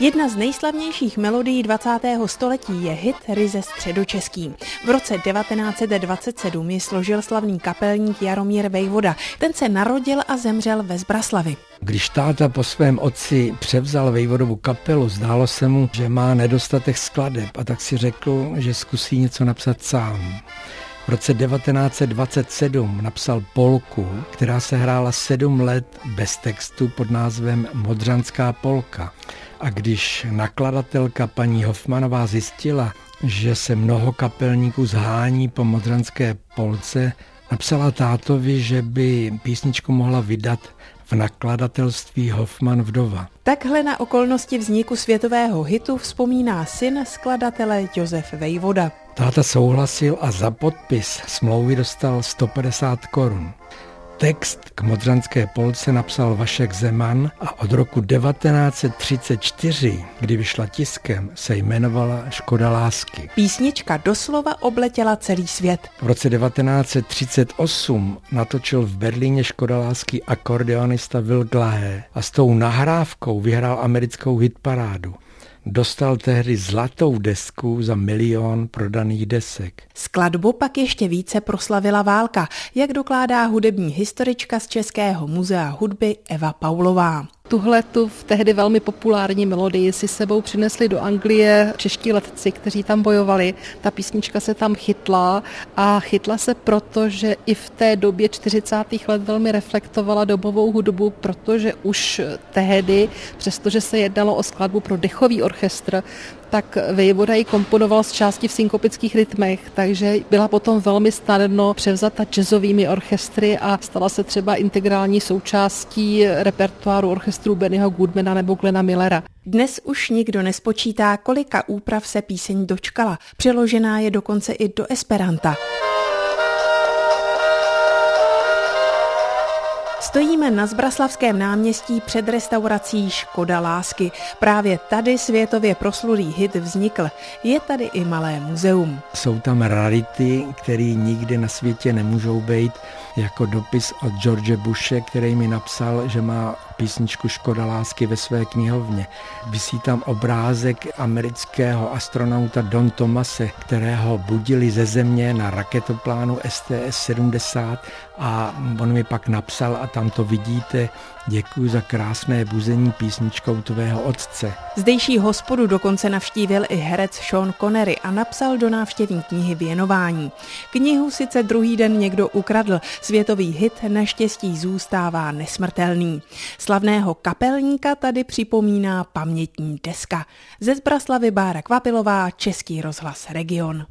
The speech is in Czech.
Jedna z nejslavnějších melodií 20. století je hit Ryze středočeský. V roce 1927 ji složil slavný kapelník Jaromír Vejvoda. Ten se narodil a zemřel ve Zbraslavi. Když táta po svém otci převzal Vejvodovu kapelu, zdálo se mu, že má nedostatek skladeb a tak si řekl, že zkusí něco napsat sám. V roce 1927 napsal polku, která se hrála sedm let bez textu pod názvem Modřanská polka. A když nakladatelka paní Hofmanová zjistila, že se mnoho kapelníků zhání po modranské polce, napsala tátovi, že by písničku mohla vydat v nakladatelství Hoffman Vdova. Takhle na okolnosti vzniku světového hitu vzpomíná syn skladatele Josef Vejvoda. Táta souhlasil a za podpis smlouvy dostal 150 korun. Text k Modřanské polce napsal Vašek Zeman a od roku 1934, kdy vyšla tiskem, se jmenovala Škoda lásky. Písnička doslova obletěla celý svět. V roce 1938 natočil v Berlíně Škoda lásky akordeonista Will Glahe a s tou nahrávkou vyhrál americkou hitparádu. Dostal tehdy zlatou desku za milion prodaných desek. Skladbu pak ještě více proslavila válka, jak dokládá hudební historička z Českého muzea hudby Eva Paulová. Tuhle tu v tehdy velmi populární melodii si sebou přinesli do Anglie čeští letci, kteří tam bojovali. Ta písnička se tam chytla a chytla se proto, že i v té době 40. let velmi reflektovala dobovou hudbu, protože už tehdy, přestože se jednalo o skladbu pro dechový orchestr, tak Vejvoda ji komponoval z části v synkopických rytmech, takže byla potom velmi snadno převzata jazzovými orchestry a stala se třeba integrální součástí repertoáru orchestru Bennyho Goodmana nebo Glena Millera. Dnes už nikdo nespočítá, kolika úprav se píseň dočkala. Přeložená je dokonce i do Esperanta. Stojíme na Zbraslavském náměstí před restaurací Škoda lásky. Právě tady světově proslulý hit vznikl. Je tady i malé muzeum. Jsou tam rarity, které nikdy na světě nemůžou být, jako dopis od George Bushe, který mi napsal, že má písničku Škoda lásky ve své knihovně. Vysí tam obrázek amerického astronauta Don Tomase, kterého budili ze země na raketoplánu STS-70 a on mi pak napsal a tam to vidíte, děkuji za krásné buzení písničkou tvého otce. Zdejší hospodu dokonce navštívil i herec Sean Connery a napsal do návštěvní knihy Věnování. Knihu sice druhý den někdo ukradl, světový hit naštěstí zůstává nesmrtelný. Slavného kapelníka tady připomíná pamětní deska. Ze Zbraslavy Bára Kvapilová, Český rozhlas Region.